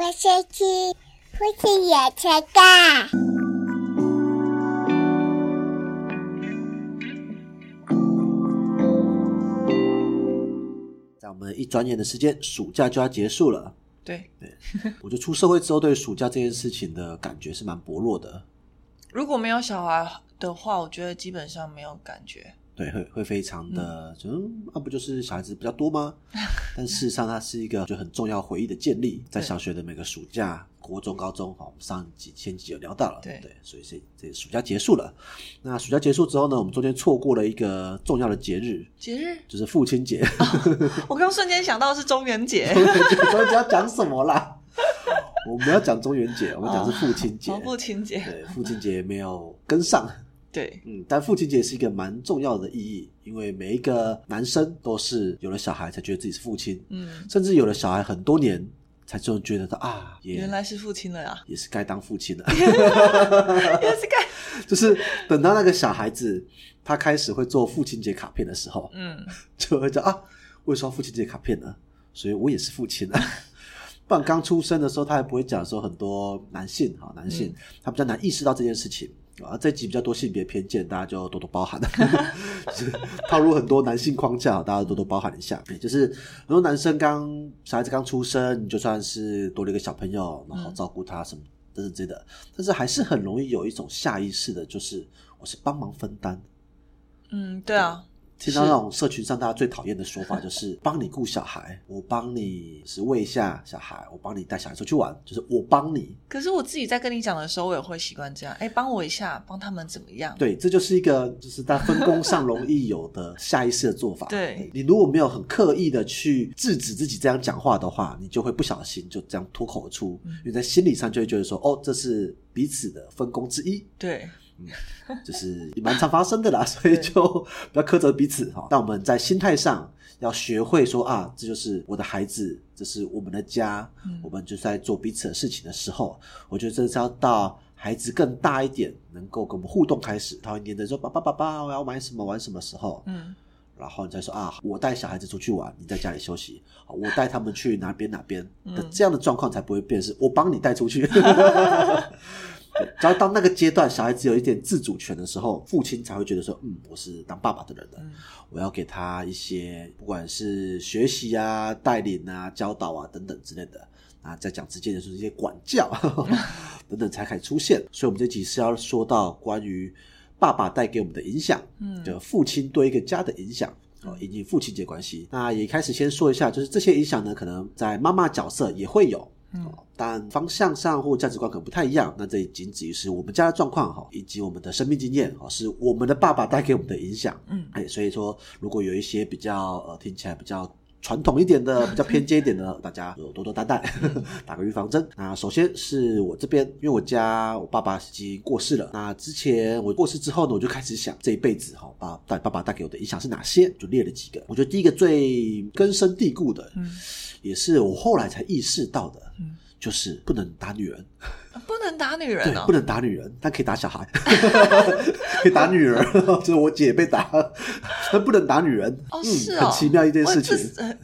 我先去父亲也吃干。在我们一转眼的时间，暑假就要结束了。对，我觉得出社会之后，对暑假这件事情的感觉是蛮薄弱的。如果没有小孩的话，我觉得基本上没有感觉。对，会会非常的，嗯，那、不就是小孩子比较多吗？但事实上，它是一个就很重要回忆的建立，在小学的每个暑假、国中、高中，好，我们上几千集有聊到了，对对，所以这这暑假结束了。那暑假结束之后呢，我们中间错过了一个重要的节日，节日，就是父亲节。我刚瞬间想到的是 中元节，中元节要讲什么啦？我们要讲中元节，我们讲是父亲节。哦父亲节，对，父亲节没有跟上。对，嗯，但父亲节是一个蛮重要的意义，因为每一个男生都是有了小孩才觉得自己是父亲，嗯，甚至有了小孩很多年才终于觉得啊，也原来是父亲了呀，也是该当父亲了。也是该，就是等到那个小孩子他开始会做父亲节卡片的时候，嗯，就会讲啊，为什么父亲节卡片呢？所以我也是父亲啊。不然刚出生的时候，他还不会讲说很多男性哈，男性、他比较难意识到这件事情啊。这集比较多性别偏见，大家就多多包涵，就是套入很多男性框架，大家多多包涵一下。就是很多男生刚小孩子刚出生，你就算是多了一个小朋友，然后照顾他什么等等之类的，但是还是很容易有一种下意识的，就是我是帮忙分担。嗯，对啊，听到那种社群上大家最讨厌的说法，就是帮你顾小孩，我帮你是喂一下小孩，我帮你带小孩出去玩，就是我帮你。可是我自己在跟你讲的时候，我也会习惯这样，哎，帮我一下，帮他们怎么样？对，这就是一个就是在分工上容易有的下意识的做法。对你如果没有很刻意的去制止自己这样讲话的话，你就会不小心就这样脱口而出，因为在心理上就会觉得说，哦，这是彼此的分工之一。对，就是也蛮常发生的啦，所以就不要苛责彼此哈。但我们在心态上要学会说啊，这就是我的孩子，这是我们的家，嗯我们就在做彼此的事情的时候，我觉得这是要到孩子更大一点，能够跟我们互动开始，他会黏着说爸爸爸爸，我要买什么玩什么时候，嗯，然后你再说啊，我带小孩子出去玩，你在家里休息，我带他们去哪边哪边的这样的状况才不会变是我帮你带出去。对只要到那个阶段，小孩子有一点自主权的时候，父亲才会觉得说，嗯，我是当爸爸的人了，嗯我要给他一些不管是学习啊、带领啊、教导啊等等之类的。啊，在讲直接的就是一些管教 等等才开始出现。所以，我们这集是要说到关于爸爸带给我们的影响，嗯就父亲对一个家的影响。哦，以及父亲节关系，那也开始先说一下，就是这些影响呢，可能在妈妈角色也会有，嗯哦，但方向上或价值观可能不太一样。那这仅止于是我们家的状况哈，以及我们的生命经验哈，是我们的爸爸带给我们的影响。嗯哎，所以说如果有一些比较呃听起来比较传统一点的、比较偏见一点的，大家有多多担待，打个预防针。那首先是我这边，因为我家我爸爸已经过世了。那之前我过世之后呢，我就开始想这一辈子哈，爸带爸爸带给我的影响是哪些，就列了几个。我觉得第一个最根深蒂固的，嗯也是我后来才意识到的，嗯就是不能打女人。不能打女人，哦不，能打女人，但可以打小孩，可以打女人，就是我姐被打，但 不能打女人。哦嗯，是哦。很奇妙一件事情。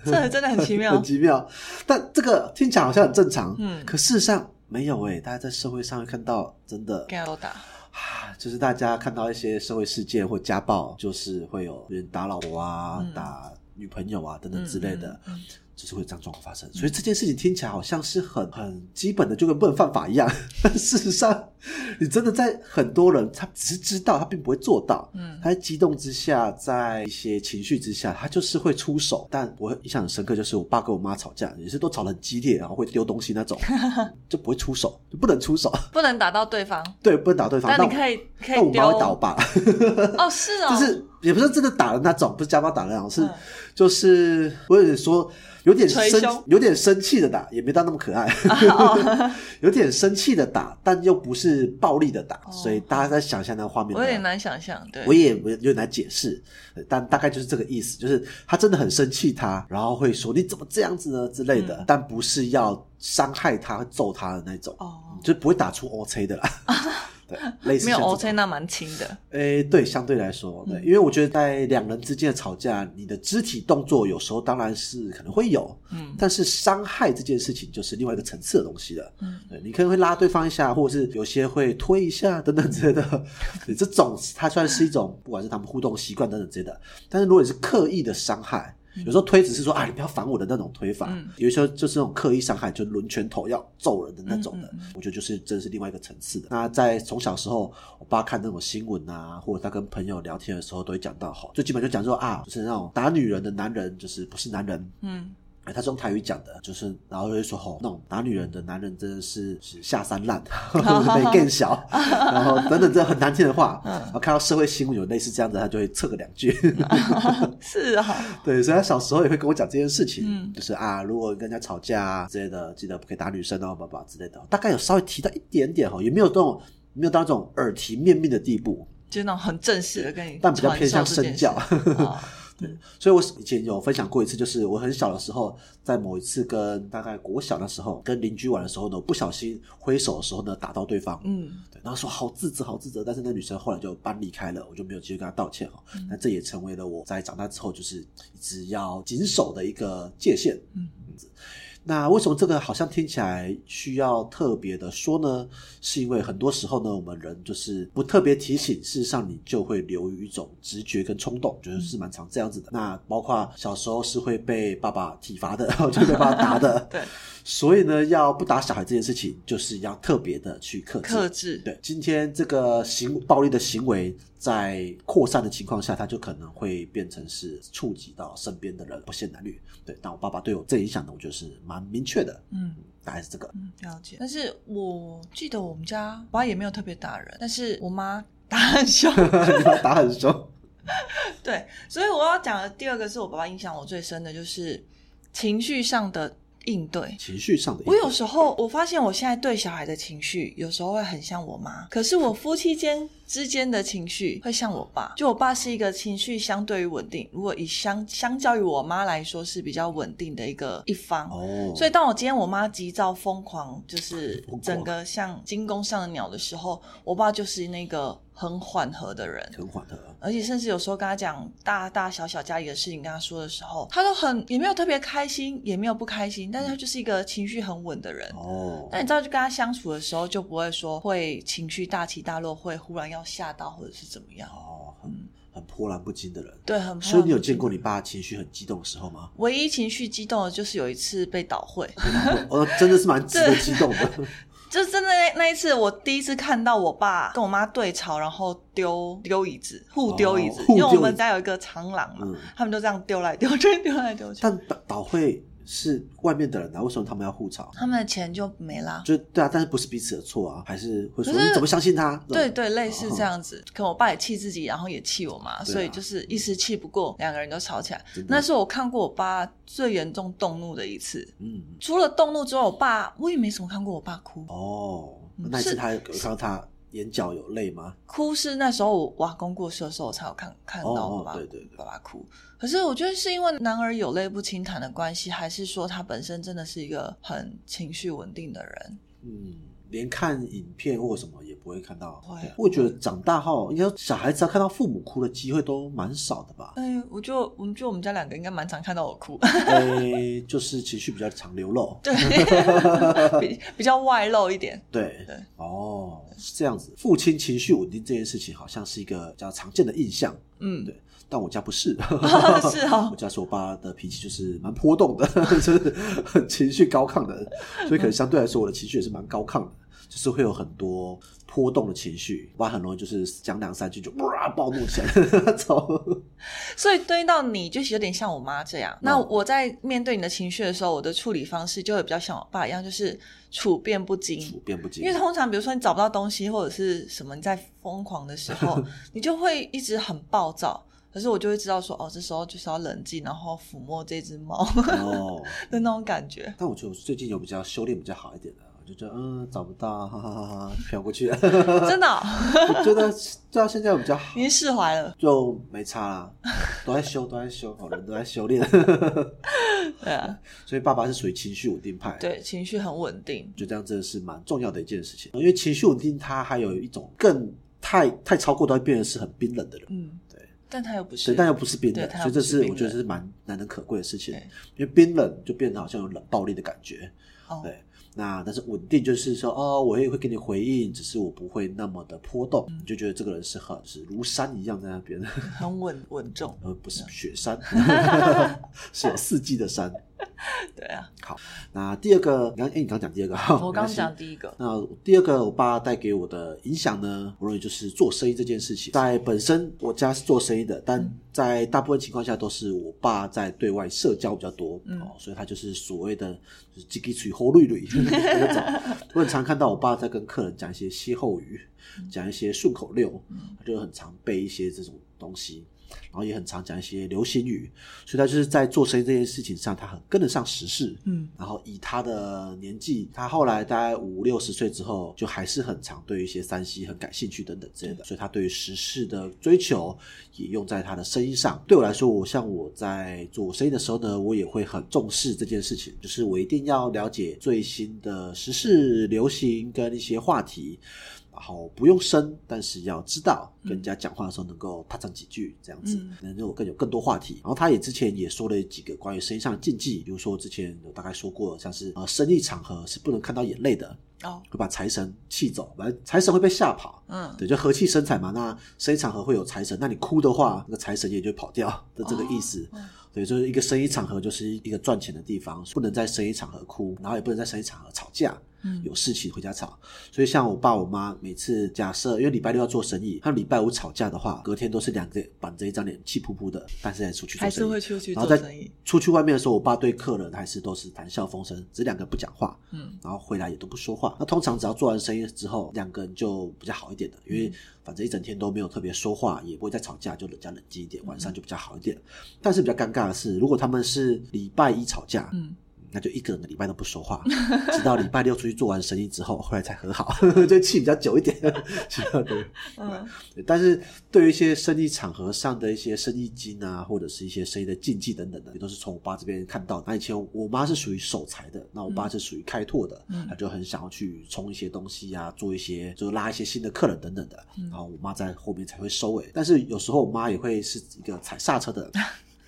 这，这真的很奇妙。很，奇妙。但这个听起来好像很正常，嗯。可事实上没有诶、大家在社会上会看到，真的给他都打，啊，就是大家看到一些社会事件或家暴，就是会有人打老婆啊、嗯。打女朋友啊等等之类的。嗯嗯嗯就是会有这样状况发生，所以这件事情听起来好像是很很基本的，就跟不能犯法一样。但事实上，你真的在很多人他只是知道，他并不会做到。嗯他在激动之下，在一些情绪之下，他就是会出手。但我印象很深刻，就是我爸跟我妈吵架，也是都吵得很激烈，然后会丢东西那种，就不会出手，就不能出手。不能打到对方，对，不能打对方。我但你可以可以但我妈会打我丢，爸，哦是哦，就是也不是真的打的那种，不是家暴打的那种，是、嗯就是我有点说有点生有点生气的打，也没到那么可爱，哦。有点生气的打，但又不是暴力的打，哦。所以大家在想象那个画面，我有点难想象，对，我也我有点难解释，但大概就是这个意思，就是他真的很生气他，然后会说你怎么这样子呢？之类的，嗯。但不是要伤害他、揍他的那种，哦。就不会打出 O C 的啦。对，类似没有 OK，那蛮轻的。诶，对，相对来说，嗯对，因为我觉得在两人之间的吵架，你的肢体动作有时候当然是可能会有，嗯但是伤害这件事情就是另外一个层次的东西了。嗯，对，你可能会拉对方一下，或者是有些会推一下等等之类的，对，这种它算是一种，不管是他们互动习惯等等之类的。但是如果你是刻意的伤害，有时候推只是说啊，你不要烦我的那种推法，嗯有时候就是那种刻意伤害，就抡拳头要揍人的那种的，嗯嗯我觉得就是真的是另外一个层次的。那在从小时候，我爸看那种新闻啊，或者他跟朋友聊天的时候，都会讲到哈，最基本就讲说啊，就是那种打女人的男人就是不是男人，嗯，哎，他是用台语讲的，就是然后就会说吼，那种打女人的男人真的是是下三滥，或者被更小，然后等等这很难听的话，嗯。然后看到社会新闻有类似这样的，他就会测个两句。是啊，对，所以他小时候也会跟我讲这件事情，嗯。就是啊，如果跟人家吵架啊之类的，记得不可以打女生哦，爸爸之类的，大概有稍微提到一点点哈，也没有这种没有到那种耳提面命的地步，就那种很正式的跟你，但比较偏向身教。啊所以我以前有分享过一次，就是我很小的时候，在某一次跟大概国小的时候跟邻居玩的时候呢，我不小心挥手的时候呢打到对方，嗯。对，然后说好自责，好自责，但是那女生后来就搬离开了，我就没有继续跟她道歉哈。那这也成为了我在长大之后就是一直要谨守的一个界限。嗯那为什么这个好像听起来需要特别的说呢？是因为很多时候呢，我们人就是不特别提醒，事实上你就会流于一种直觉跟冲动，觉得是蛮常这样子的。那包括小时候是会被爸爸体罚的，就被爸爸打的，对，所以呢，要不打小孩这件事情，就是要特别的去克制。克制，对，今天这个行暴力的行为在扩散的情况下，他就可能会变成是触及到身边的人，不限男女。对，但我爸爸对我这影响呢，我觉得是蛮明确的，嗯。大概是这个。嗯，了解。但是我记得我们家我爸也没有特别打人，但是我妈打很凶。打很凶，对，所以我要讲的第二个是我爸爸影响我最深的，就是情绪上的应对。情绪上的应我。有时候我发现我现在对小孩的情绪有时候会很像我妈，可是我夫妻间之间的情绪会像我爸。就我爸是一个情绪相对于稳定，如果以相相较于我妈来说是比较稳定的一个一方。哦，所以，当我今天我妈急躁疯狂，就是整个像惊弓上的鸟的时候，我爸就是那个很缓和的人。很缓和。而且甚至有时候跟他讲大大小小家里的事情，跟他说的时候，他都很也没有特别开心，也没有不开心，但是他就是一个情绪很稳的人。哦，那你知道，就跟他相处的时候，就不会说会情绪大起大落，会忽然要吓到或者是怎么样。哦，很很波澜不惊的人。对，很。所以你有见过你？爸情绪很激动的时候吗？唯一情绪激动的就是有一次被倒会，哦，真的是蛮值得激动的。就真的那那一次，我第一次看到我爸跟我妈对吵，然后丢丢椅子，互丢椅子，因为我们家有一个长廊嘛，嗯他们就这样丢来丢去，丢来丢去，但导导会是外面的人啊，为什么他们要互吵？他们的钱就没啦。就对啊，但是不是彼此的错啊？还是会说是你怎么相信他？对对，类似这哦样子。可我爸也气自己，然后也气我妈，啊所以就是一时气不过，两个人就吵起来。那是我看过我爸最严重动怒的一次。嗯，除了动怒之外，我爸我也没什么看过我爸哭。哦，嗯那一次是他有看到他眼角有泪吗？哭是那时候我阿公过世的时候，我才有看看到哦哦、对对对爸爸哭。可是我觉得是因为男儿有泪不轻弹的关系，还是说他本身真的是一个很情绪稳定的人？嗯，连看影片或什么也不会看到。会对我觉得长大后，应该小孩子要看到父母哭的机会都蛮少的吧？哎，我就我们就我们家两个应该蛮常看到我哭，诶，就是情绪比较常流露。对，比比较外露一点。对对，哦，是这样子。父亲情绪稳定这件事情，好像是一个比较常见的印象。嗯，对但我家不是，是哦我家是我爸的脾气就是蛮波动的，就是很情绪高亢的，所以可能相对来说我的情绪也是蛮高亢的，就是会有很多波动的情绪。我爸很容易就是讲两三句就哇暴怒起来 那种。所以对应到你，就是有点像我妈这样。那我在面对你的情绪的时候，我的处理方式就会比较像我爸一样，就是处变不惊。处变不惊因为，通常比如说你找不到东西或者是什么，你在疯狂的时候，你就会一直很暴躁。可是我就会知道说，哦，这时候就是要冷静，然后抚摸这只猫哦，的那种感觉。但我觉得我最近有比较修炼比较好一点的，我就觉得嗯找不到，哈哈哈哈，飘过去了。真的哦、我觉得对啊，现在有比较好，你释怀了。就没差啦。都在修，都在修，好，人都在修炼。对啊，所以爸爸是属于情绪稳定派。，对，情绪很稳定。就这样真的是蛮重要的一件事情。因为情绪稳定，他还有一种更太太超过，都会变得是很冰冷的人。嗯，对，但他又不是，对，但又不是冰冷，所以这是我觉得是蛮难能可贵的事情。因为冰冷就变得好像有冷暴力的感觉。哦，对，那但是稳定就是说，哦，我也会给你回应，只是我不会那么的波动，嗯你就觉得这个人是很是如山一样在那边，很稳稳重。呃不是雪山，是有四季的山。对啊，好那第二个，你刚哎，你刚讲第二个，我刚讲第一个，那第二个，我爸带给我的影响呢，我认为就是做生意这件事情。在本身我家是做生意的，但在大部分情况下都是我爸在对外社交比较多，嗯哦，所以他就是所谓的就是叽叽嘴吼绿绿那种。我很常看到我爸在跟客人讲一些歇后语，讲一些顺口溜，他就很常背一些这种东西。然后也很常讲一些流行语，所以他就是在做生意这件事情上，他很跟得上时事。嗯，然后以他的年纪，他后来大概五六十岁之后，就还是很常对一些山西很感兴趣等等之类的，所以他对于时事的追求也用在他的生意上。对我来说，我像我在做生意的时候呢，我也会很重视这件事情，就是我一定要了解最新的时事流行跟一些话题。然后不用深，但是要知道跟人家讲话的时候能够踏上几句这样子，嗯能够更有更多话题。然后他也之前也说了几个关于生意上的禁忌，比如说之前有大概说过，像是呃生意场合是不能看到眼泪的，哦，会把财神气走，反正财神会被吓跑。嗯，对，就和气生财嘛。那生意场合会有财神，那你哭的话，那个财神也就跑掉的这个意思。对，就是一个生意场合，就是一个赚钱的地方，不能在生意场合哭，然后也不能在生意场合吵架。嗯有事情回家吵，所以像我爸我妈每次假设，因为礼拜六要做生意，他们礼拜五吵架的话，隔天都是两个板着一张脸，气扑扑的，但是还出去做还是生意。会出去然后在做生意。出去外面的时候，我爸对客人还是都是谈笑风生，只是两个不讲话，嗯，然后回来也都不说话。那通常只要做完生意之后，两个人就比较好一点的，因为反正一整天都没有特别说话，也不会再吵架，就人家冷静一点，晚上就比较好一点。但是比较尴尬的是，如果他们是礼拜一吵架，嗯，那就一个人的礼拜都不说话，直到礼拜六出去做完生意之后，后来才和好，就气比较久一点。是的，对。嗯但是对于一些生意场合上的一些生意经啊，或者是一些生意的禁忌等等的，也都是从我爸这边看到的。那以前我妈是属于守财的，那我爸是属于开拓的，嗯他就很想要去冲一些东西啊，做一些就拉一些新的客人等等的，嗯然后我妈在后面才会收尾。但是有时候我妈也会是一个踩刹车的人。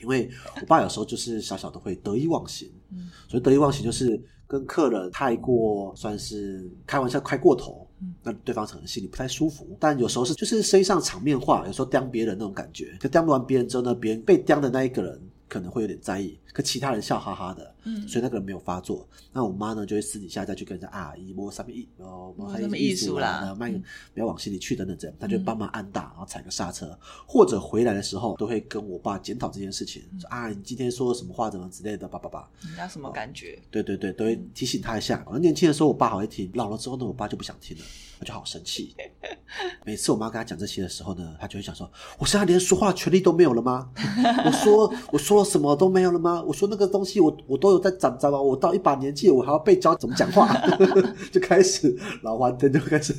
因为我爸有时候就是小小的会得意忘形，嗯所以得意忘形就是跟客人太过算是开玩笑开过头，嗯那对方可能心里不太舒服。但有时候是就是生意上场面话，有时候刁别人那种感觉，就刁不完别人之后呢，别人被刁的那一个人可能会有点在意，可其他人笑哈哈的，嗯所以那个人没有发作。那我妈呢，就会私底下再去跟人家啊，一摸上面一哦，摸摸什么艺术啦那卖嗯不要往心里去等等这样，他就帮忙按打，然后踩个刹车，或者回来的时候都会跟我爸检讨这件事情，说啊，你今天说了什么话，怎么之类的，叭叭叭。人家什么感觉？对对对，都会提醒他一下。我年轻的时候，我爸好会听；老了之后呢，我爸就不想听了，他就好生气。每次我妈跟他讲这些的时候呢，他就会想说：“我现在连说话权利都没有了吗？我说我说了什么都没有了吗？我说那个东西我我都有在长长吗？我到一把年纪，我还要被教怎么讲话？” 就开始老顽灯就开始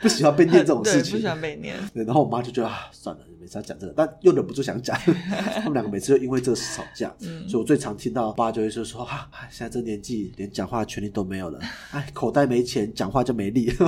不喜欢被念这种，事情，不喜欢被念。对，然后我妈就觉得啊，算了，每次要讲这个，但又忍不住想讲。他们两个每次都因为这个事吵架，嗯所以我最常听到我爸就会说说啊，哎现在这年纪连讲话的权利都没有了，哎，口袋没钱，讲话就没力，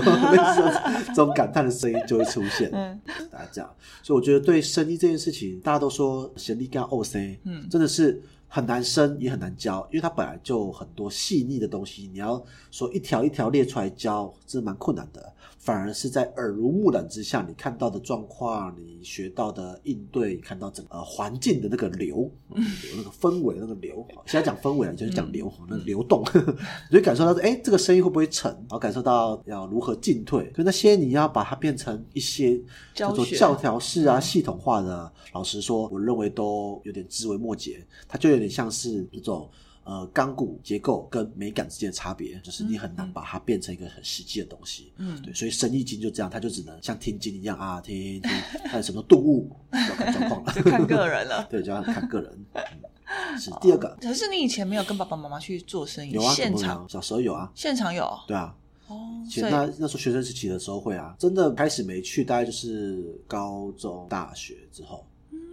这种感叹的声音就会出现。嗯大家这样，所以我觉得对生意这件事情，大家都说神力跟 OC，嗯真的是很难生也很难教，因为它本来就很多细腻的东西，你要说一条一条列出来教，真的蛮困难的。反而是在耳濡目染之下，你看到的状况，你学到的应对，看到整个呃环境的那个流，流那个氛围那个流。现在讲氛围啊，就是讲流，那个流动，你会感受到，哎，这个生意会不会成？然后感受到要如何进退。所以那些你要把它变成一些叫做教条式啊、系统化的，老实说，我认为都有点枝微末节，它就有点像是一种。呃，钢骨结构跟美感之间的差别，就是你很难把它变成一个很实际的东西。嗯对，所以生意经就这样，它就只能像听经一样啊，听听听，还有什么动物要看状况了，就看个人了。对，就要看个人。嗯是第二个，可是你以前没有跟爸爸妈妈去做生意，有啊，现场小时候有啊，现场有对啊，哦，以前所以那那时候学生时期的时候会啊，真的开始没去，大概就是高中、大学之后。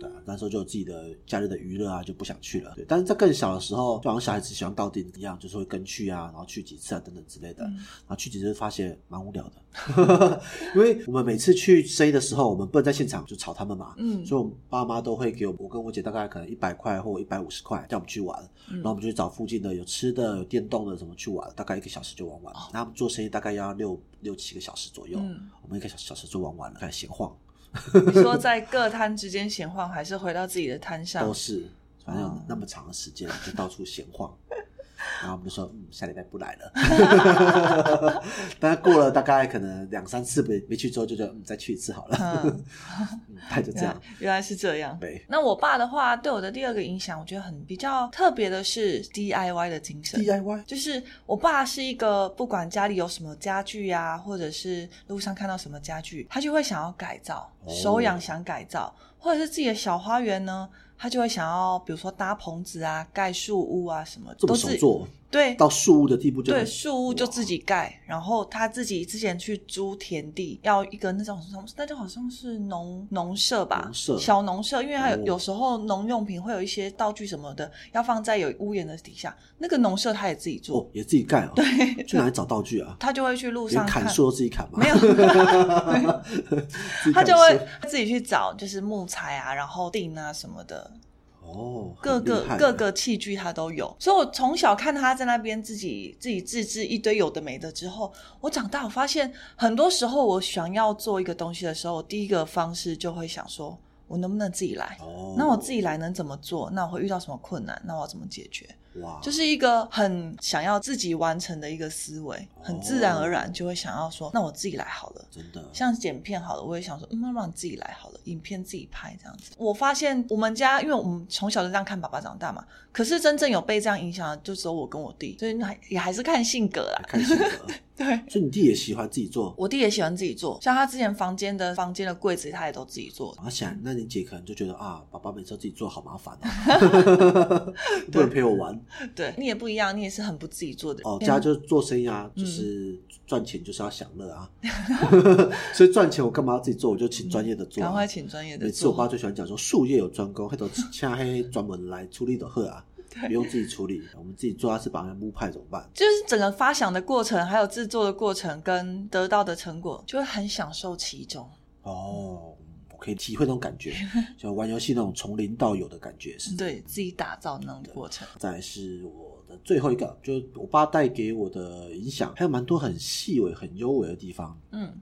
对啊，那时候就有自己的假日的娱乐啊，就不想去了。对，但是在更小的时候，就好像小孩子喜欢到顶一样，就是会跟去啊，然后去几次啊，等等之类的。嗯然后去几次发现蛮无聊的，因为我们每次去生意的时候，我们不能在现场就吵他们嘛，嗯所以我们爸妈都会给我我跟我姐大概可能一百块或一百五十块，叫我们去玩，嗯然后我们就去找附近的有吃的、有电动的什么去玩，大概一个小时就玩完。然后他们做生意大概要六六七个小时左右，我们一个小小时就玩完了，开始闲晃。你说 在各摊之间闲晃，还是回到自己的摊上都？是，反正有哦那么长的时间 就到处闲晃。然后我们就说，嗯，下礼拜不来了。但是过了大概可能两三次没没去之后，就觉得嗯，再去一次好了。嗯，嗯，大概就这样。原来是这样。对那我爸的话，对我的第二个影响，我觉得很比较特别的是 DIY 的精神。，DIY 就是我爸是一个不管家里有什么家具啊，或者是路上看到什么家具，他就会想要改造，哦手痒想改造，或者是自己的小花园呢，他就会想要比如说搭棚子啊、盖树屋啊什么，都是做对到树屋的地步就对，很树屋就自己盖，然后他自己之前去租田地，要一个那种什么，那就好像是农农舍吧，农舍小农舍，因为他有、哦有时候农用品会有一些道具什么的，要放在有屋檐的底下，那个农舍他也自己做，哦，也自己盖哦。对，去哪里找道具啊？他就会去路上砍。树都自己砍吗？没有，他就会自己去找，就是木材啊，然后钉啊什么的，哦，各个各个器具他都有，所以我从小看他在那边自己自己自制一堆有的没的之后，我长大我发现很多时候我想要做一个东西的时候，我第一个方式就会想说，我能不能自己来？哦，那我自己来能怎么做？那我会遇到什么困难？那我要怎么解决？哇，就是一个很想要自己完成的一个思维，很自然而然就会想要说，那我自己来好了。真的像剪片好了，我也想说，嗯，那让你自己来好了，影片自己拍这样子。我发现我们家，因为我们从小就这样看爸爸长大嘛，可是真正有被这样影响的，就只有我跟我弟，所以还也还是看性格啦。看性格。对，所以你弟也喜欢自己做，我弟也喜欢自己做，像他之前房间的房间的柜子，他也都自己做。然后想，那你姐可能就觉得啊，爸爸每次都自己做好麻烦 哦，不能陪我玩 对你也不一样，你也是很不自己做的。哦。嗯家就是做生意啊，就是赚钱就是要享乐啊，所以赚钱我干嘛要自己做？我就请专业的做、啊赶快。请专业的做。每次我爸最喜欢讲说，术业有专攻，黑头掐黑专门来处理的喝啊，不用自己处理，我们自己做，他是把人木派怎么办？就是整个发想的过程，还有制作的过程，跟得到的成果，就会很享受其中。哦，我可以体会那种感觉，就玩游戏那种从零到有的感觉是。对自己打造那种过程。再来是我的最后一个，就是我爸带给我的影响，还有蛮多很细微、很优微的地方。嗯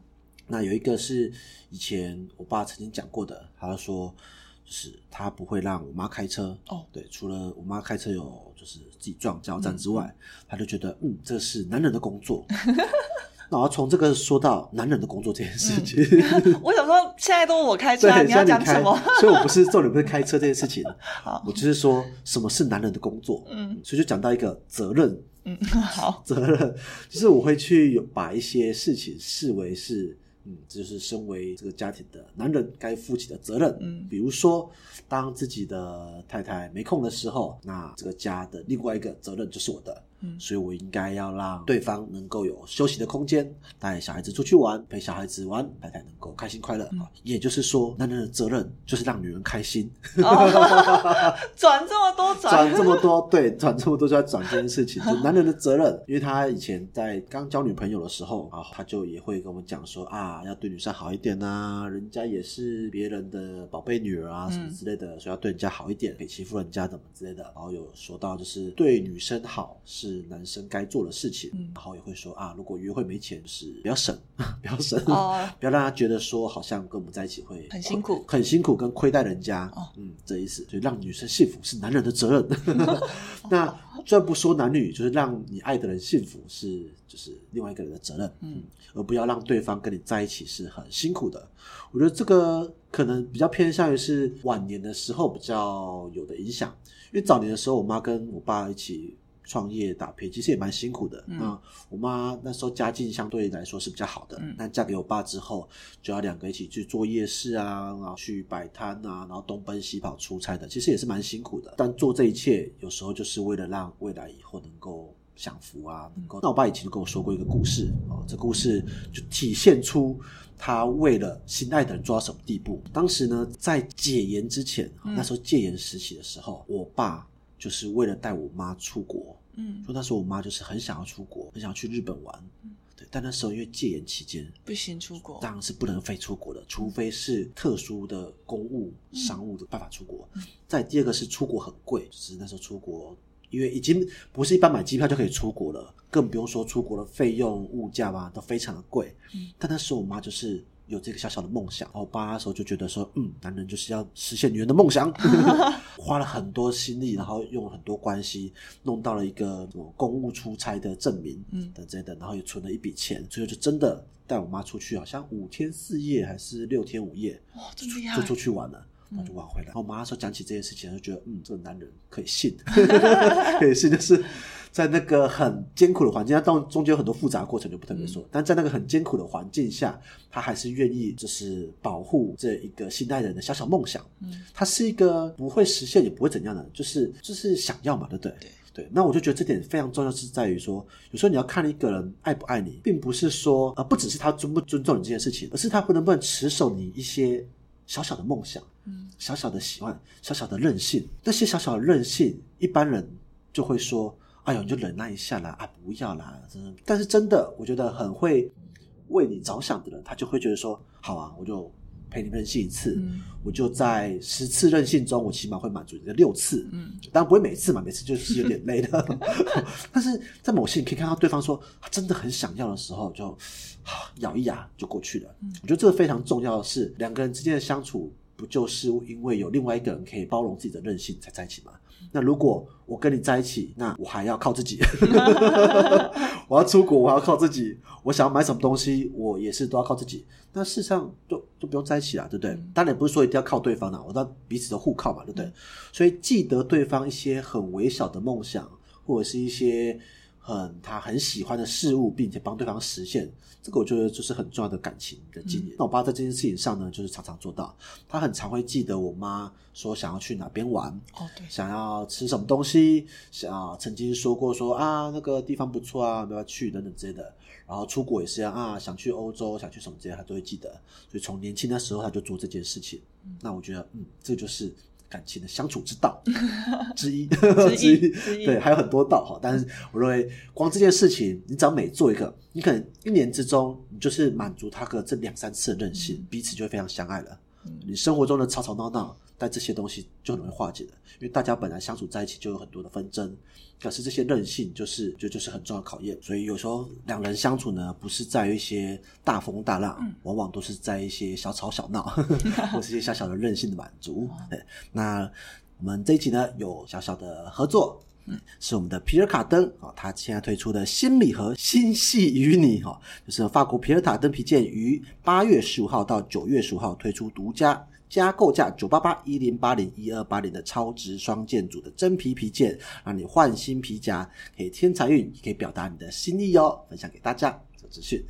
那有一个是以前我爸曾经讲过的，他说就是他不会让我妈开车。哦对，除了我妈开车有就是自己撞加油站之嗯外，他就觉得嗯，这是男人的工作。那我要从这个说到男人的工作这件事情。我想说，现在都我开车、啊，你要讲什么？，所以我不是重点不是开车这件事情，好我就是说什么是男人的工作。嗯所以就讲到一个责任，嗯，好，责任就是我会去有把一些事情视为是，嗯，就是身为这个家庭的男人该负起的责任。嗯比如说，当自己的太太没空的时候，那这个家的另外一个责任就是我的。嗯所以我应该要让对方能够有休息的空间，带小孩子出去玩，陪小孩子玩，太太能够开心快乐。也就是说，男人的责任就是让女人开心。哦，转这么多转这么多，对，转这么多就要转这件事情，就男人的责任。因为他以前在刚交女朋友的时候啊，他就也会跟我们讲说啊，要对女生好一点呐、人家也是别人的宝贝女儿啊，什么之类的，所以要对人家好一点，别欺负人家怎么之类的。然后有说到就是对女生好是男生该做的事情，嗯然后也会说啊，如果约会没钱，就是不要省，不要省。哦，不要让他觉得说好像跟我们在一起会很辛苦很辛苦跟亏待人家。哦嗯，这意思，所以让女生幸福是男人的责任。那虽然不说男女，就是让你爱的人幸福是就是另外一个人的责任。嗯，而不要让对方跟你在一起是很辛苦的。我觉得这个可能比较偏向于是晚年的时候比较有的影响，因为早年的时候，我妈跟我爸一起。创业打拼其实也蛮辛苦的。嗯那我妈那时候家境相对来说是比较好的，嗯但嫁给我爸之后，就要两个一起去做夜市啊，然后去摆摊啊，然后东奔西跑出差的，其实也是蛮辛苦的。但做这一切有时候就是为了让未来以后能够享福啊，能够。那我爸以前就跟我说过一个故事哦，这故事就体现出他为了心爱的人做到什么地步。当时呢，在戒严之前，那时候戒严时期的时候，我爸就是为了带我妈出国，嗯，说那时候我妈就是很想要出国，很想要去日本玩，对，但那时候因为戒严期间，不行出国，当然是不能飞出国的，除非是特殊的公务、商务的办法出国。再第二个是出国很贵，就是那时候出国，因为已经不是一般买机票就可以出国了，更不用说出国的费用、物价嘛，都非常的贵。但那时候我妈就是有这个小小的梦想，然后我爸那时候就觉得说，嗯，男人就是要实现女人的梦想，花了很多心力，然后用了很多关系，弄到了一个什么公务出差的证明，嗯等等等，然后也存了一笔钱，最后就真的带我妈出去，好像五天四夜还是六天五夜，哇，这么厉害就，出去玩了。然后就玩回来。然后我妈那时候讲起这件事情，就觉得嗯，这个男人可以信，可以信，就是在那个很艰苦的环境，他当中间有很多复杂的过程就不特别说，但在那个很艰苦的环境下，他还是愿意就是保护这一个新代人的小小梦想。嗯，他是一个不会实现也不会怎样的，就是就是想要嘛，对不对？对对，那我就觉得这点非常重要，是在于说，有时候你要看一个人爱不爱你，并不是说呃，不只是他尊不尊重你这件事情，而是他不能不能持守你一些小小的梦想，嗯，小小的喜欢，小小的任性。那些小小的任性，一般人就会说：“哎呦，你就忍耐一下啦，啊，不要啦。”真的，但是真的，我觉得很会为你着想的人，他就会觉得说：“好啊，我就陪你任性一次，嗯我就在十次任性中，我起码会满足你的六次。”嗯，当然不会每次嘛，每次就是有点累的。但是在某些你可以看到对方说他真的很想要的时候，就啊咬一牙就过去了。我觉得这个非常重要的是，两个人之间的相处，不就是因为有另外一个人可以包容自己的任性才在一起吗？那如果我跟你在一起，那我还要靠自己，我要出国，我还要靠自己，我想要买什么东西，我也是都要靠自己。那事实上就就不用在一起了，对不对？当然也不是说一定要靠对方啦，我到彼此的互靠嘛，对不对？所以记得对方一些很微小的梦想，或者是一些很他很喜欢的事物，并且帮对方实现，这个我觉得就是很重要的感情的经验。那我爸在这件事情上呢，就是常常做到，他很常会记得我妈说想要去哪边玩，哦对，想要吃什么东西，想要曾经说过说啊那个地方不错啊，要不要去等等之类的。然后出国也是一样啊，想去欧洲，想去什么之类，他都会记得。所以从年轻的时候他就做这件事情。那我觉得，嗯，这就是感情的相处之道 之一，之一对，还有很多道哈。但是我认为，光这件事情，你只要每做一个，你可能一年之中，你就是满足他个这两三次的任性，彼此就会非常相爱了。你生活中的吵吵闹闹，但这些东西就很容易化解的，因为大家本来相处在一起就有很多的纷争，可是这些韧性就是就就是很重要的考验。所以有时候两人相处呢，不是在于一些大风大浪，往往都是在一些小吵小闹，或是一些小小的任性的满足。对，那我们这一集呢有小小的合作。是我们的皮尔卡登啊，它现在推出的新礼盒心系与你哈，就是法国皮尔卡登皮件于八月十五号到九月十五号推出独家加购价九八八一零八零一二八零的超值双件组的真皮皮件，让你换新皮夹，可以添财运，也可以表达你的心意哦。分享给大家这资讯。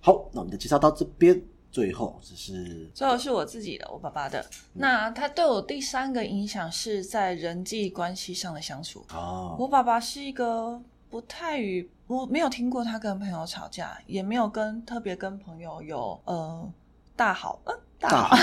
好，那我们的介绍到这边，最后就是最后是我自己的，我爸爸的。那他对我第三个影响是在人际关系上的相处。哦，我爸爸是一个不太与我没有听过他跟朋友吵架，也没有跟特别跟朋友有呃大好，呃大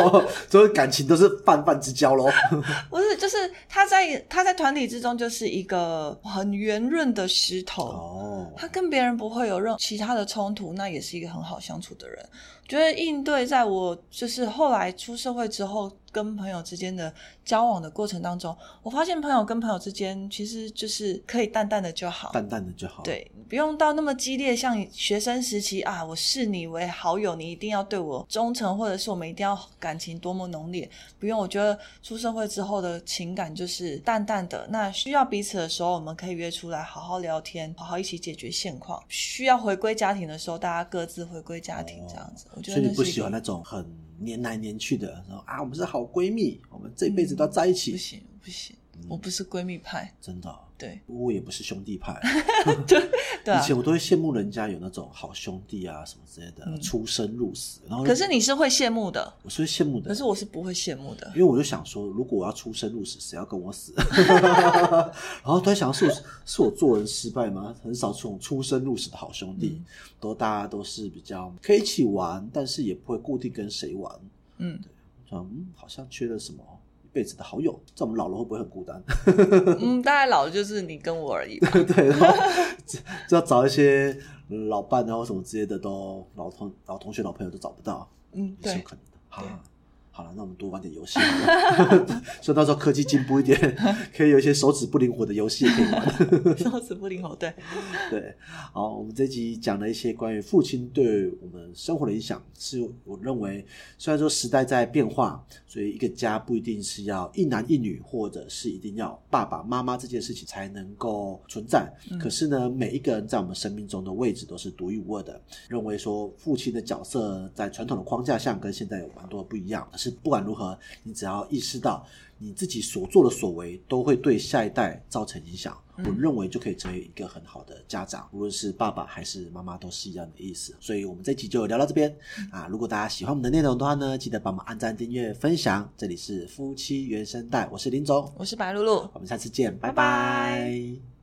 所以感情都是泛泛之交喽。不是，就是他在他在团体之中就是一个很圆润的石头。哦，他跟别人不会有任其他的冲突，那也是一个很好相处的人。觉得应对在我就是后来出社会之后，跟朋友之间的交往的过程当中，我发现朋友跟朋友之间其实就是可以淡淡的就好，淡淡的就好。，对，不用到那么激烈，像学生时期啊，我视你为好友，你一定要对我忠诚，或者是我们一定要感情多么浓烈，不用。我觉得出社会之后的情感就是淡淡的，那需要彼此的时候，我们可以约出来好好聊天，好好一起解决现况。需要回归家庭的时候，大家各自回归家庭，这样子。我觉得所以你不喜欢那种很黏来黏去的，然后啊，我们是好闺蜜，我们这辈子都要在一起。不行不行，我不是闺蜜派，真的哦、对我也不是兄弟派。对啊以。前我都会羡慕人家有那种好兄弟啊什么之类的，嗯出生入死。然后可是你是会羡慕的，我是会羡慕的，可是我是不会羡慕的因。为我就想说，如果我要出生入死，谁要跟我死？然后突然想，是我是我做人失败吗？很少这种出生入死的好兄弟，嗯都大家都是比较可以一起玩，但是也不会固定跟谁玩。嗯嗯，好像缺了什么一辈子的好友，在我们老了会不会很孤单？嗯，大概老的就是你跟我而已吧。对，然后就就要找一些老伴啊或什么之类的，都老同老同学、老朋友都找不到，嗯，对，也是有可能的。好对了，好了，那我们多玩点游戏所以 到时候科技进步一点，可以有一些手指不灵活的游戏也可以玩。手指不灵活。对，对，好，我们这集讲了一些关于父亲对我们生活的影响，是我认为虽然说时代在变化，所以一个家不一定是要一男一女，或者是一定要爸爸妈妈这件事情才能够存在。可是呢，每一个人在我们生命中的位置都是独一无二的。认为说父亲的角色在传统的框架下跟现在有蛮多的不一样，可是不管如何，你只要意识到你自己所做的所为都会对下一代造成影响，我认为就可以成为一个很好的家长，无论是爸爸还是妈妈都是一样的意思。所以我们这期就聊到这边啊！如果大家喜欢我们的内容的话呢，记得帮我们按赞、订阅、分享。这里是夫妻原声带，我是林总，我是白露露。我们下次见，拜拜拜拜